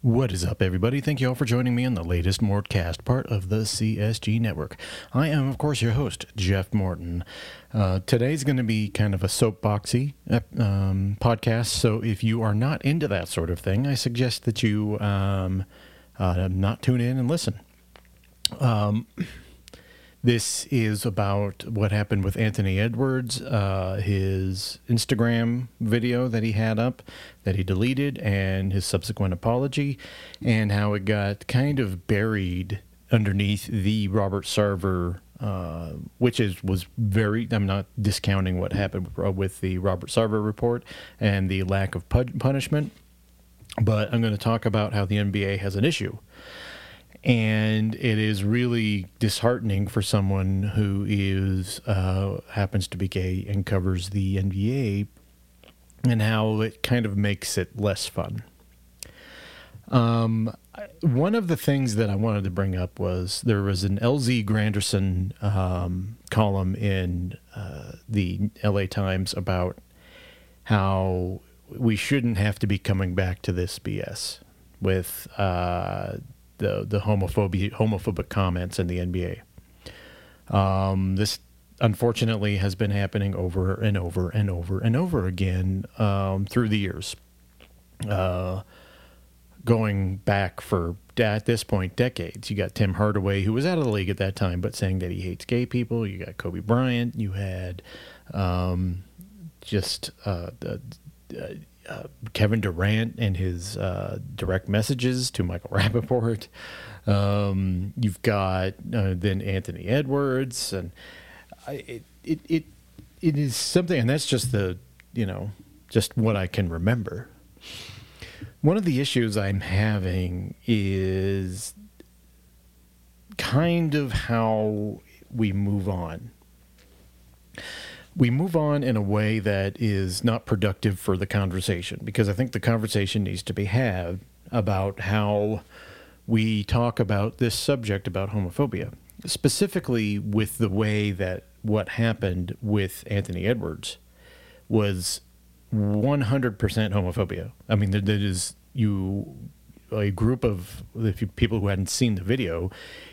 What is up, everybody? Thank you all for joining me on the latest Mortcast, part of the CSG network. I am, of course, your host, Jeff Morton. Uh, today's going to be kind of a soapboxy um, podcast, so if you are not into that sort of thing, I suggest that you um, uh, not tune in and listen. Um, this is about what happened with Anthony Edwards, uh, his Instagram video that he had up that he deleted, and his subsequent apology, and how it got kind of buried underneath the Robert Sarver, uh, which is was very. I'm not discounting what happened with the Robert Sarver report and the lack of punishment, but I'm going to talk about how the NBA has an issue and it is really disheartening for someone who is uh, happens to be gay and covers the NBA, and how it kind of makes it less fun. Um, one of the things that I wanted to bring up was there was an LZ Granderson um, column in uh, the LA Times about how we shouldn't have to be coming back to this BS with uh, the the homophobia homophobic comments in the NBA. Um, this unfortunately has been happening over and over and over and over again um, through the years. Uh, going back for at this point decades. You got Tim Hardaway, who was out of the league at that time, but saying that he hates gay people. You got Kobe Bryant. You had um, just uh, the, uh, uh, Kevin Durant and his uh, direct messages to Michael Rapaport. Um, you've got uh, then Anthony Edwards, and I, it, it it it is something, and that's just the you know just what I can remember. One of the issues I'm having is kind of how we move on we move on in a way that is not productive for the conversation because I think the conversation needs to be had about how we talk about this subject about homophobia, specifically with the way that what happened with Anthony Edwards was 100% homophobia. I mean, that is you a group of you, people who hadn't seen the video,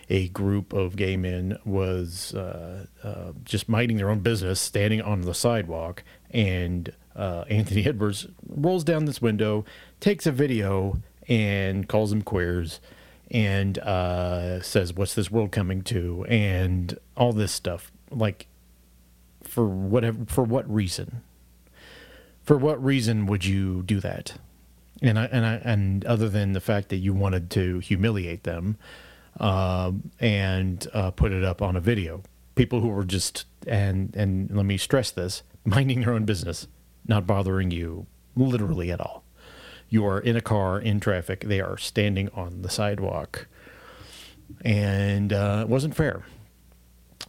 a group of gay men was uh, uh, just minding their own business, standing on the sidewalk, and uh, Anthony Edwards rolls down this window, takes a video, and calls them queers, and uh, says, "What's this world coming to?" and all this stuff. Like, for whatever, for what reason? For what reason would you do that? And I, and I, and other than the fact that you wanted to humiliate them, um, and uh, put it up on a video, people who were just and and let me stress this, minding their own business, not bothering you literally at all. You are in a car in traffic. They are standing on the sidewalk, and uh, it wasn't fair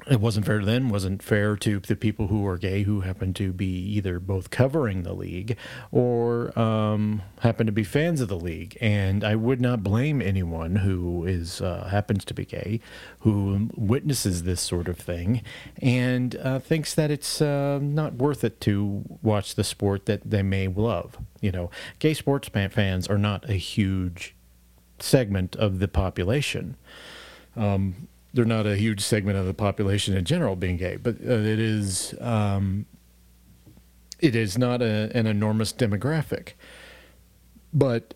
it wasn't fair to them, wasn't fair to the people who are gay who happen to be either both covering the league or um, happen to be fans of the league. And I would not blame anyone who is uh, happens to be gay, who witnesses this sort of thing, and uh, thinks that it's uh, not worth it to watch the sport that they may love. You know, gay sports fans are not a huge segment of the population. Um, they're not a huge segment of the population in general being gay, but uh, it is um, it is not a, an enormous demographic. But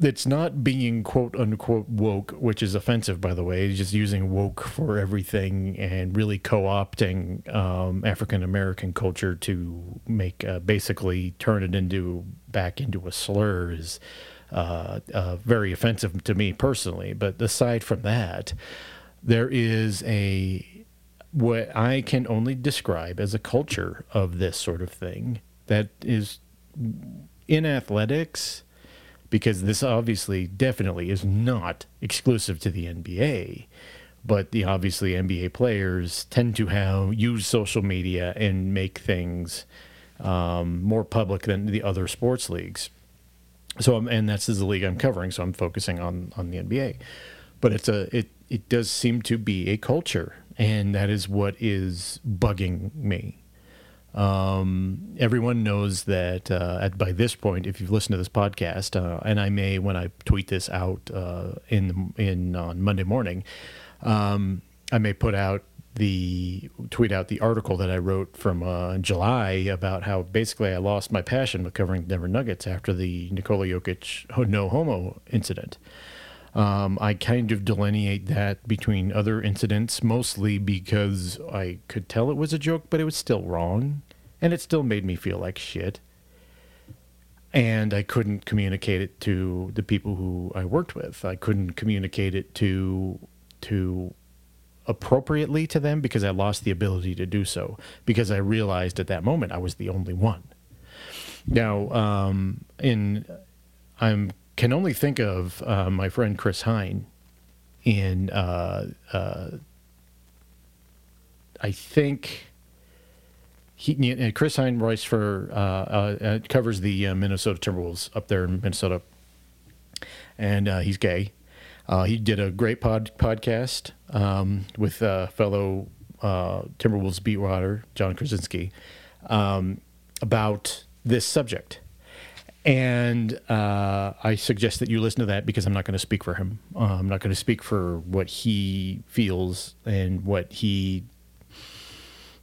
it's not being quote unquote woke, which is offensive, by the way. just using woke for everything and really co opting um, African American culture to make uh, basically turn it into back into a slur is uh, uh, very offensive to me personally. But aside from that, there is a what I can only describe as a culture of this sort of thing that is in athletics because this obviously definitely is not exclusive to the NBA but the obviously NBA players tend to have use social media and make things um, more public than the other sports leagues. So, and that's the league I'm covering, so I'm focusing on on the NBA. But it's a it it does seem to be a culture, and that is what is bugging me. Um, everyone knows that uh, at, by this point, if you've listened to this podcast, uh, and I may when I tweet this out uh, in in on Monday morning, um, I may put out the tweet out the article that I wrote from uh, July about how basically I lost my passion with covering Denver Nuggets after the Nikola Jokic no homo incident. Um, I kind of delineate that between other incidents, mostly because I could tell it was a joke, but it was still wrong, and it still made me feel like shit. And I couldn't communicate it to the people who I worked with. I couldn't communicate it to to appropriately to them because I lost the ability to do so because I realized at that moment I was the only one. Now, um, in I'm can only think of uh, my friend Chris Hine in, uh, uh, I think, he, Chris Hine writes for, uh, uh, uh, covers the Minnesota Timberwolves up there in Minnesota, and he's gay. he did a great pod, podcast um, with fellow Timberwolves beat writer Jon Krawczynski um, about this subject and uh, I suggest that you listen to that because I'm not going to speak for him. Uh, I'm not going to speak for what he feels and what he,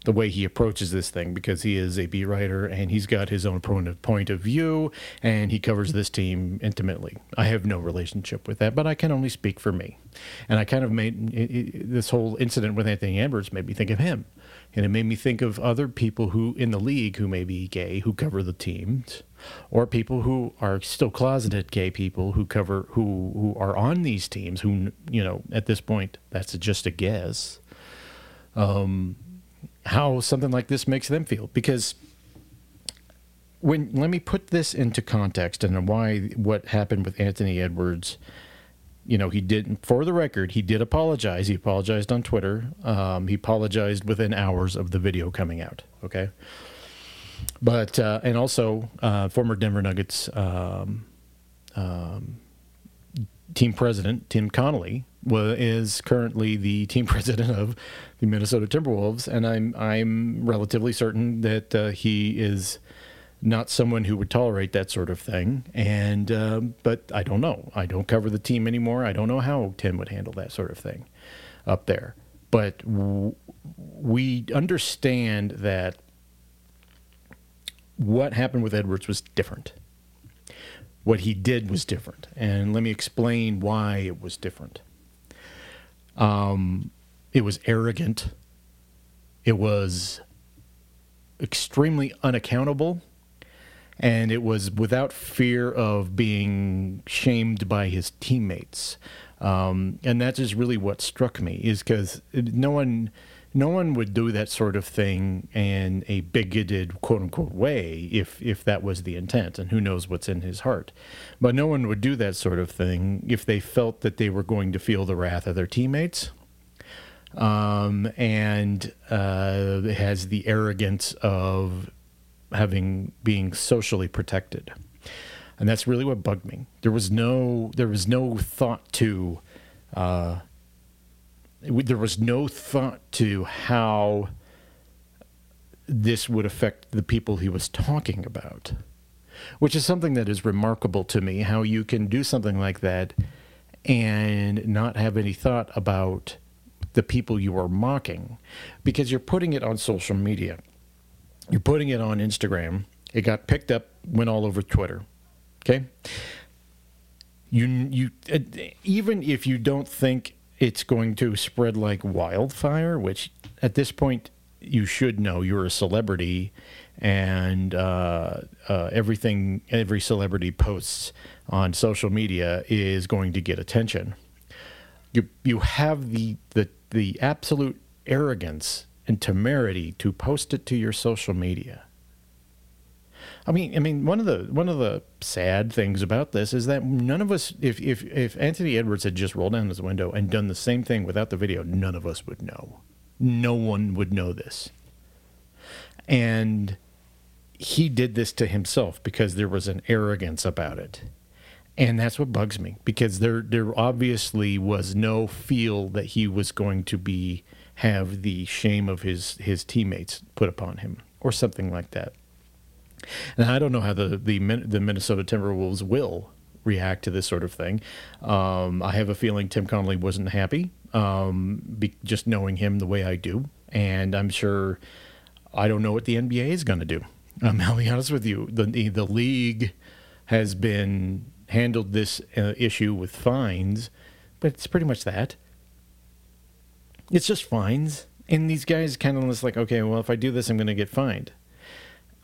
the way he approaches this thing, because he is a beat writer and he's got his own point of view and he covers this team intimately. I have no relationship with that, but I can only speak for me. And I kind of made it, it, this whole incident with Anthony Edwards made me think of him. And it made me think of other people who in the league who may be gay who cover the teams or people who are still closeted gay people who cover who who are on these teams who you know at this point that's just a guess. Um, how something like this makes them feel. Because when let me put this into context and why what happened with Anthony Edwards you know he didn't, for the record he did apologize. He apologized on Twitter. Um, he apologized within hours of the video coming out okay? But uh, and also uh, former Denver Nuggets um, um, team president Tim Connolly is currently the team president of the Minnesota Timberwolves, and I'm I'm relatively certain that uh, he is not someone who would tolerate that sort of thing. And um, but I don't know. I don't cover the team anymore. I don't know how Tim would handle that sort of thing up there. But w- we understand that what happened with Edwards was different. What he did was different. And let me explain why it was different. Um, it was arrogant, it was extremely unaccountable, and it was without fear of being shamed by his teammates. Um, and that is really what struck me, is because no one no one would do that sort of thing in a bigoted quote unquote way if if that was the intent and who knows what's in his heart but no one would do that sort of thing if they felt that they were going to feel the wrath of their teammates um, and uh, has the arrogance of having being socially protected and that's really what bugged me there was no there was no thought to uh, there was no thought to how this would affect the people he was talking about, which is something that is remarkable to me. How you can do something like that and not have any thought about the people you are mocking because you're putting it on social media. You're putting it on Instagram. It got picked up, went all over Twitter. Okay? You you uh, even if you don't think it's going to spread like wildfire, which at this point you should know you're a celebrity and uh, uh, everything every celebrity posts on social media is going to get attention. You you have the the the absolute arrogance and temerity to post it to your social media. I mean, I mean, one of the one of the sad things about this is that none of us, if if if Anthony Edwards had just rolled down his window and done the same thing without the video, none of us would know. No one would know this. And he did this to himself because there was an arrogance about it. And that's what bugs me because there there obviously was no feel that he was going to be have the shame of his his teammates put upon him or something like that. And I don't know how the the, the Minnesota Timberwolves will react to this sort of thing. Um, I have a feeling Tim Connolly wasn't happy, um, be, just knowing him the way I do, and I'm sure I don't know what the NBA is going to do. Um, I'll be honest with you, the the league has been handled this uh, issue with fines, but it's pretty much that. It's just fines, and these guys kind of just like, okay, well, if I do this, I'm going to get fined.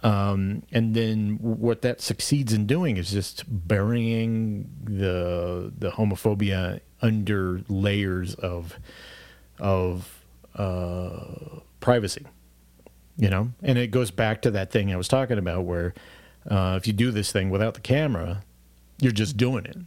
Um, and then what that succeeds in doing is just burying the the homophobia under layers of of uh, privacy, you know. And it goes back to that thing I was talking about, where uh, if you do this thing without the camera, you're just doing it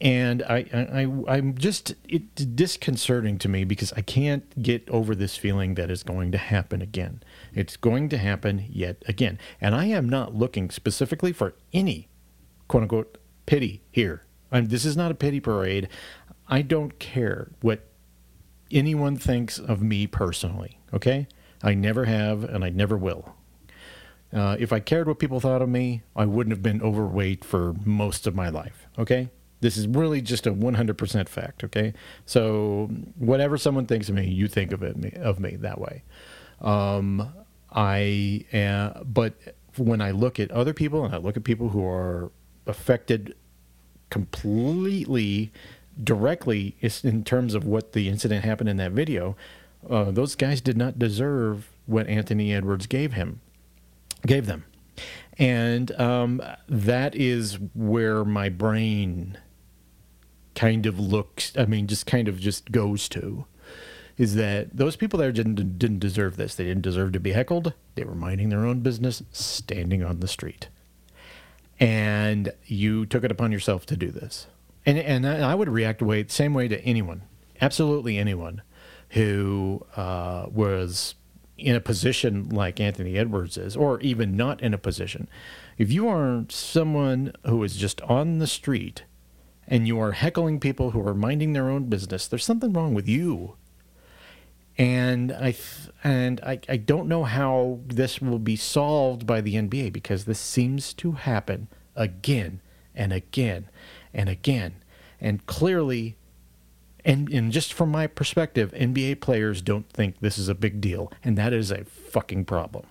and I, I, I'm just it's disconcerting to me because I can't get over this feeling that it's going to happen again. It's going to happen yet again, and I am not looking specifically for any quote unquote pity here. I'm, this is not a pity parade. I don't care what anyone thinks of me personally. Okay, I never have, and I never will. Uh, if I cared what people thought of me, I wouldn't have been overweight for most of my life. Okay, this is really just a 100% fact, okay? So whatever someone thinks of me, you think of it of me that way. Um, I am, but when I look at other people and I look at people who are affected completely directly in terms of what the incident happened in that video, uh, those guys did not deserve what Anthony Edwards gave him, gave them. And um, that is where my brain kind of looks, I mean, just kind of just goes to is that those people there didn't didn't deserve this. They didn't deserve to be heckled. They were minding their own business, standing on the street, and you took it upon yourself to do this. And and I would react the same way to anyone, absolutely anyone, who uh, was in a position like Anthony Edwards is, or even not in a position. If you are someone who is just on the street and you are heckling people who are minding their own business, there's something wrong with you. And I and I, I don't know how this will be solved by the NBA because this seems to happen again and again and again. And clearly and, and just from my perspective, NBA players don't think this is a big deal, and that is a fucking problem.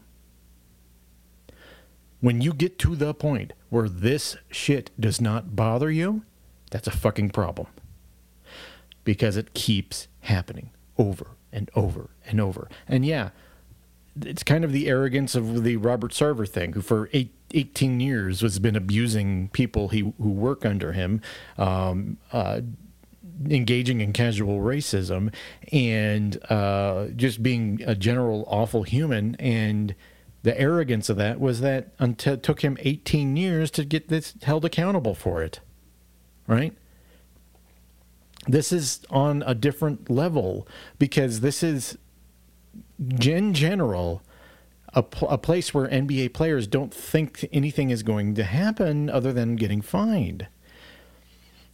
When you get to the point where this shit does not bother you, that's a fucking problem. Because it keeps happening over and over and over. And yeah, it's kind of the arrogance of the Robert Sarver thing, who for eight, 18 years has been abusing people he, who work under him, um, uh, engaging in casual racism, and uh, just being a general awful human. And the arrogance of that was that until it took him 18 years to get this held accountable for it right? This is on a different level because this is, in general, a, pl- a place where NBA players don't think anything is going to happen other than getting fined.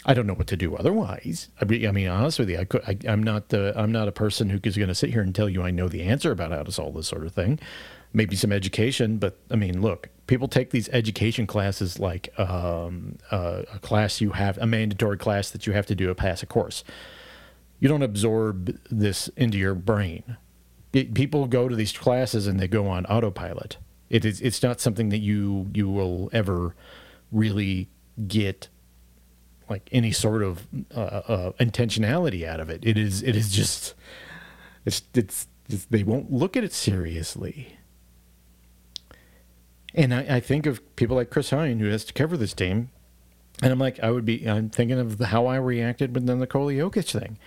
I don't know what to do otherwise. I mean, I mean honest with you, I could, I, am not the, I'm not a person who is going to sit here and tell you I know the answer about how to solve this sort of thing. Maybe some education, but I mean, look, people take these education classes like um, uh, a class you have a mandatory class that you have to do to pass a course. You don't absorb this into your brain. It, people go to these classes and they go on autopilot. It is it's not something that you you will ever really get like any sort of uh, uh, intentionality out of it. It is it is just it's, it's it's they won't look at it seriously and I, I think of people like Chris Hine who has to cover this team, and I'm like, I would be. I'm thinking of the, how I reacted with the Nikola Jokic thing.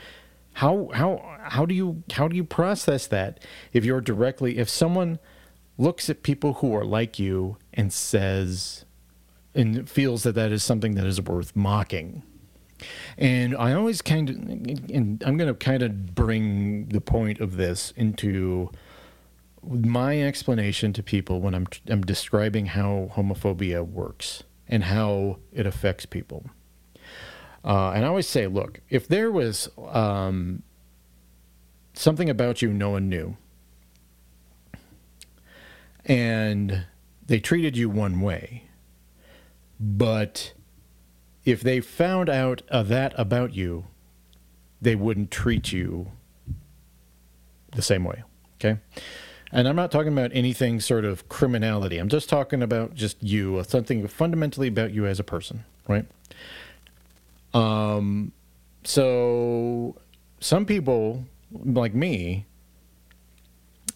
How how how do you how do you process that if you're directly if someone looks at people who are like you and says and feels that that is something that is worth mocking. And I always kind of, and I'm going to kind of bring the point of this into my explanation to people when I'm, I'm describing how homophobia works and how it affects people. Uh, and I always say, look, if there was um, something about you no one knew, and they treated you one way, but if they found out uh, that about you, they wouldn't treat you the same way. Okay. And I'm not talking about anything sort of criminality. I'm just talking about just you, something fundamentally about you as a person, right? Um, so some people like me,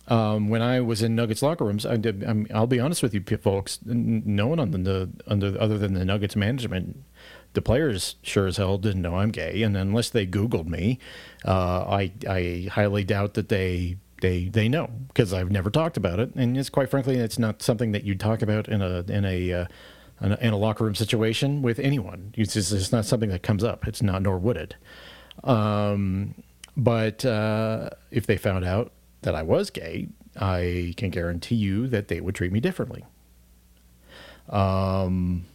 um, when I was in Nuggets locker rooms, I did. I will be honest with you, folks. No one on the, under other than the Nuggets management, the players sure as hell didn't know I'm gay. And unless they Googled me, uh, I I highly doubt that they they they know because I've never talked about it, and it's quite frankly, it's not something that you'd talk about in a in a uh, in a, locker room situation with anyone. It's just it's not something that comes up. It's not, nor would it. Um, but uh, if they found out that I was gay, I can guarantee you that they would treat me differently. Um,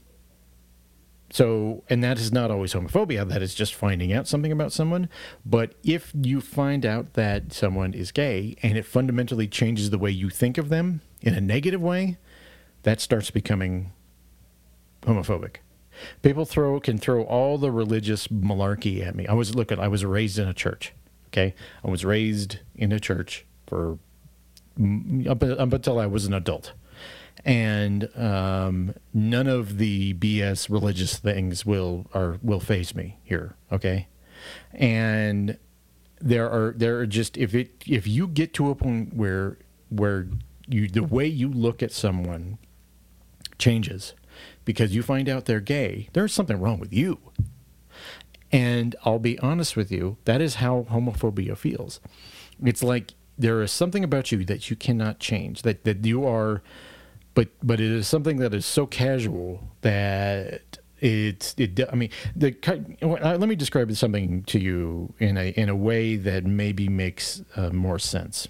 so, and that is not always homophobia, that is just finding out something about someone. But if you find out that someone is gay and it fundamentally changes the way you think of them in a negative way, that starts becoming homophobic. People throw can throw all the religious malarkey at me. I was look at I was raised in a church. Okay, I was raised in a church for up, up until I was an adult, and um, none of the BS religious things will will faze me here. Okay, and there are there are just if it if you get to a point where where you the way you look at someone changes because you find out they're gay, there's something wrong with you. And I'll be honest with you, that is how homophobia feels. It's like there is something about you that you cannot change, that, that you are, but but it is something that is so casual that it's it. I mean, the let me describe something to you in a in a way that maybe makes uh, more sense,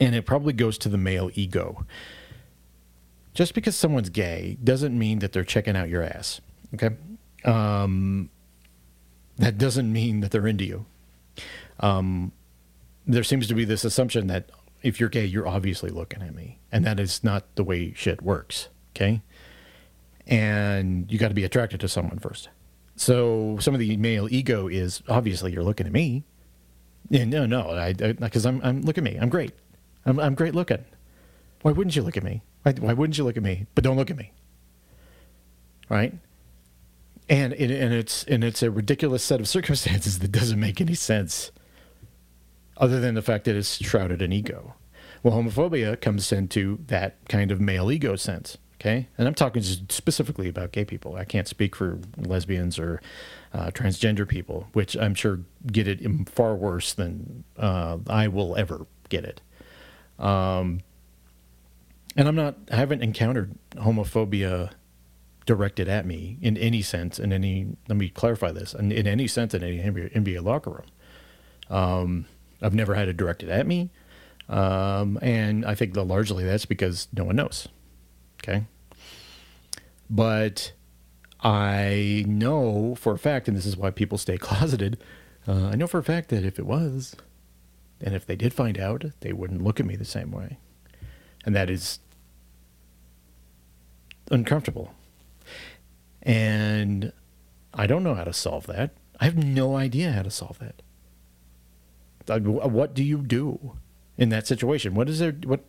and it probably goes to the male ego just because someone's gay doesn't mean that they're checking out your ass. Okay. Um, that doesn't mean that they're into you. Um, there seems to be this assumption that if you're gay, you're obviously looking at me. And that is not the way shit works. Okay. And you got to be attracted to someone first. So some of the male ego is obviously you're looking at me. No, no, I because I'm I'm look at me. I'm great. I'm I'm great looking. Why wouldn't you look at me? Why, why wouldn't you look at me? But don't look at me. Right? And it, and it's and it's a ridiculous set of circumstances that doesn't make any sense, other than the fact that it's shrouded in ego. Well, homophobia comes into that kind of male ego sense. Okay, and I'm talking specifically about gay people. I can't speak for lesbians or uh, transgender people, which I'm sure get it far worse than uh, I will ever get it. Um, and I'm not, I haven't encountered homophobia directed at me in any sense, in any, let me clarify this, in, in any sense in any NBA, NBA locker room. Um, I've never had it directed at me. Um, and I think that largely that's because no one knows. Okay. But I know for a fact, and this is why people stay closeted, uh, I know for a fact that if it was, and if they did find out, they wouldn't look at me the same way. And that is uncomfortable. And I don't know how to solve that. I have no idea how to solve that. What do you do in that situation? What is there? What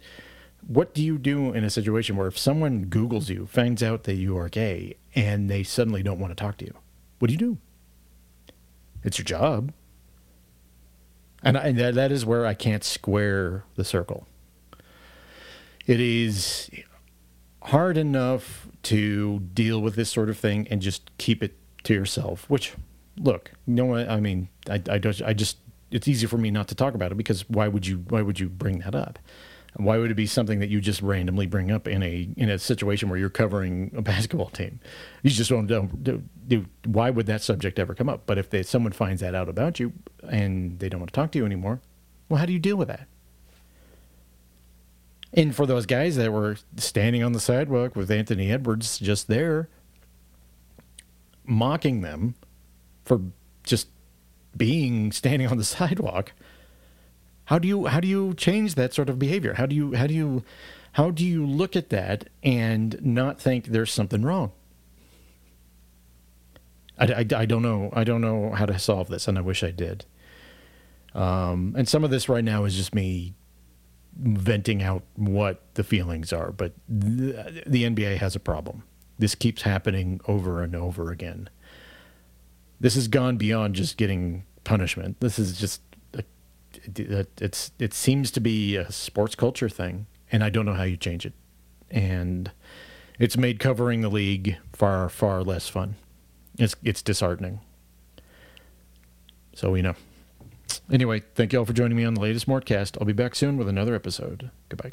what do you do in a situation where if someone Google's you, finds out that you are gay, and they suddenly don't want to talk to you? What do you do? It's your job, and, I, and that, that is where I can't square the circle. It is hard enough to deal with this sort of thing and just keep it to yourself. Which, look, what? I mean, I, I, don't, I just, it's easy for me not to talk about it because why would you, why would you bring that up? Why would it be something that you just randomly bring up in a in a situation where you're covering a basketball team? You just don't do, do why would that subject ever come up? But if they, someone finds that out about you and they don't want to talk to you anymore, well, how do you deal with that? And for those guys that were standing on the sidewalk with Anthony Edwards just there, mocking them for just being standing on the sidewalk, how do you how do you change that sort of behavior? How do you how do you How do you look at that and not think there's something wrong? I, I, I don't know. I don't know how to solve this, and I wish I did. Um, and some of this right now is just me venting out what the feelings are, but the, the NBA has a problem. This keeps happening over and over again. This has gone beyond just getting punishment. This is just a, it's it seems to be a sports culture thing, and I don't know how you change it. And it's made covering the league far far less fun. It's it's disheartening. So we know. Anyway, thank you all for joining me on the latest Mortcast. I'll be back soon with another episode. Goodbye.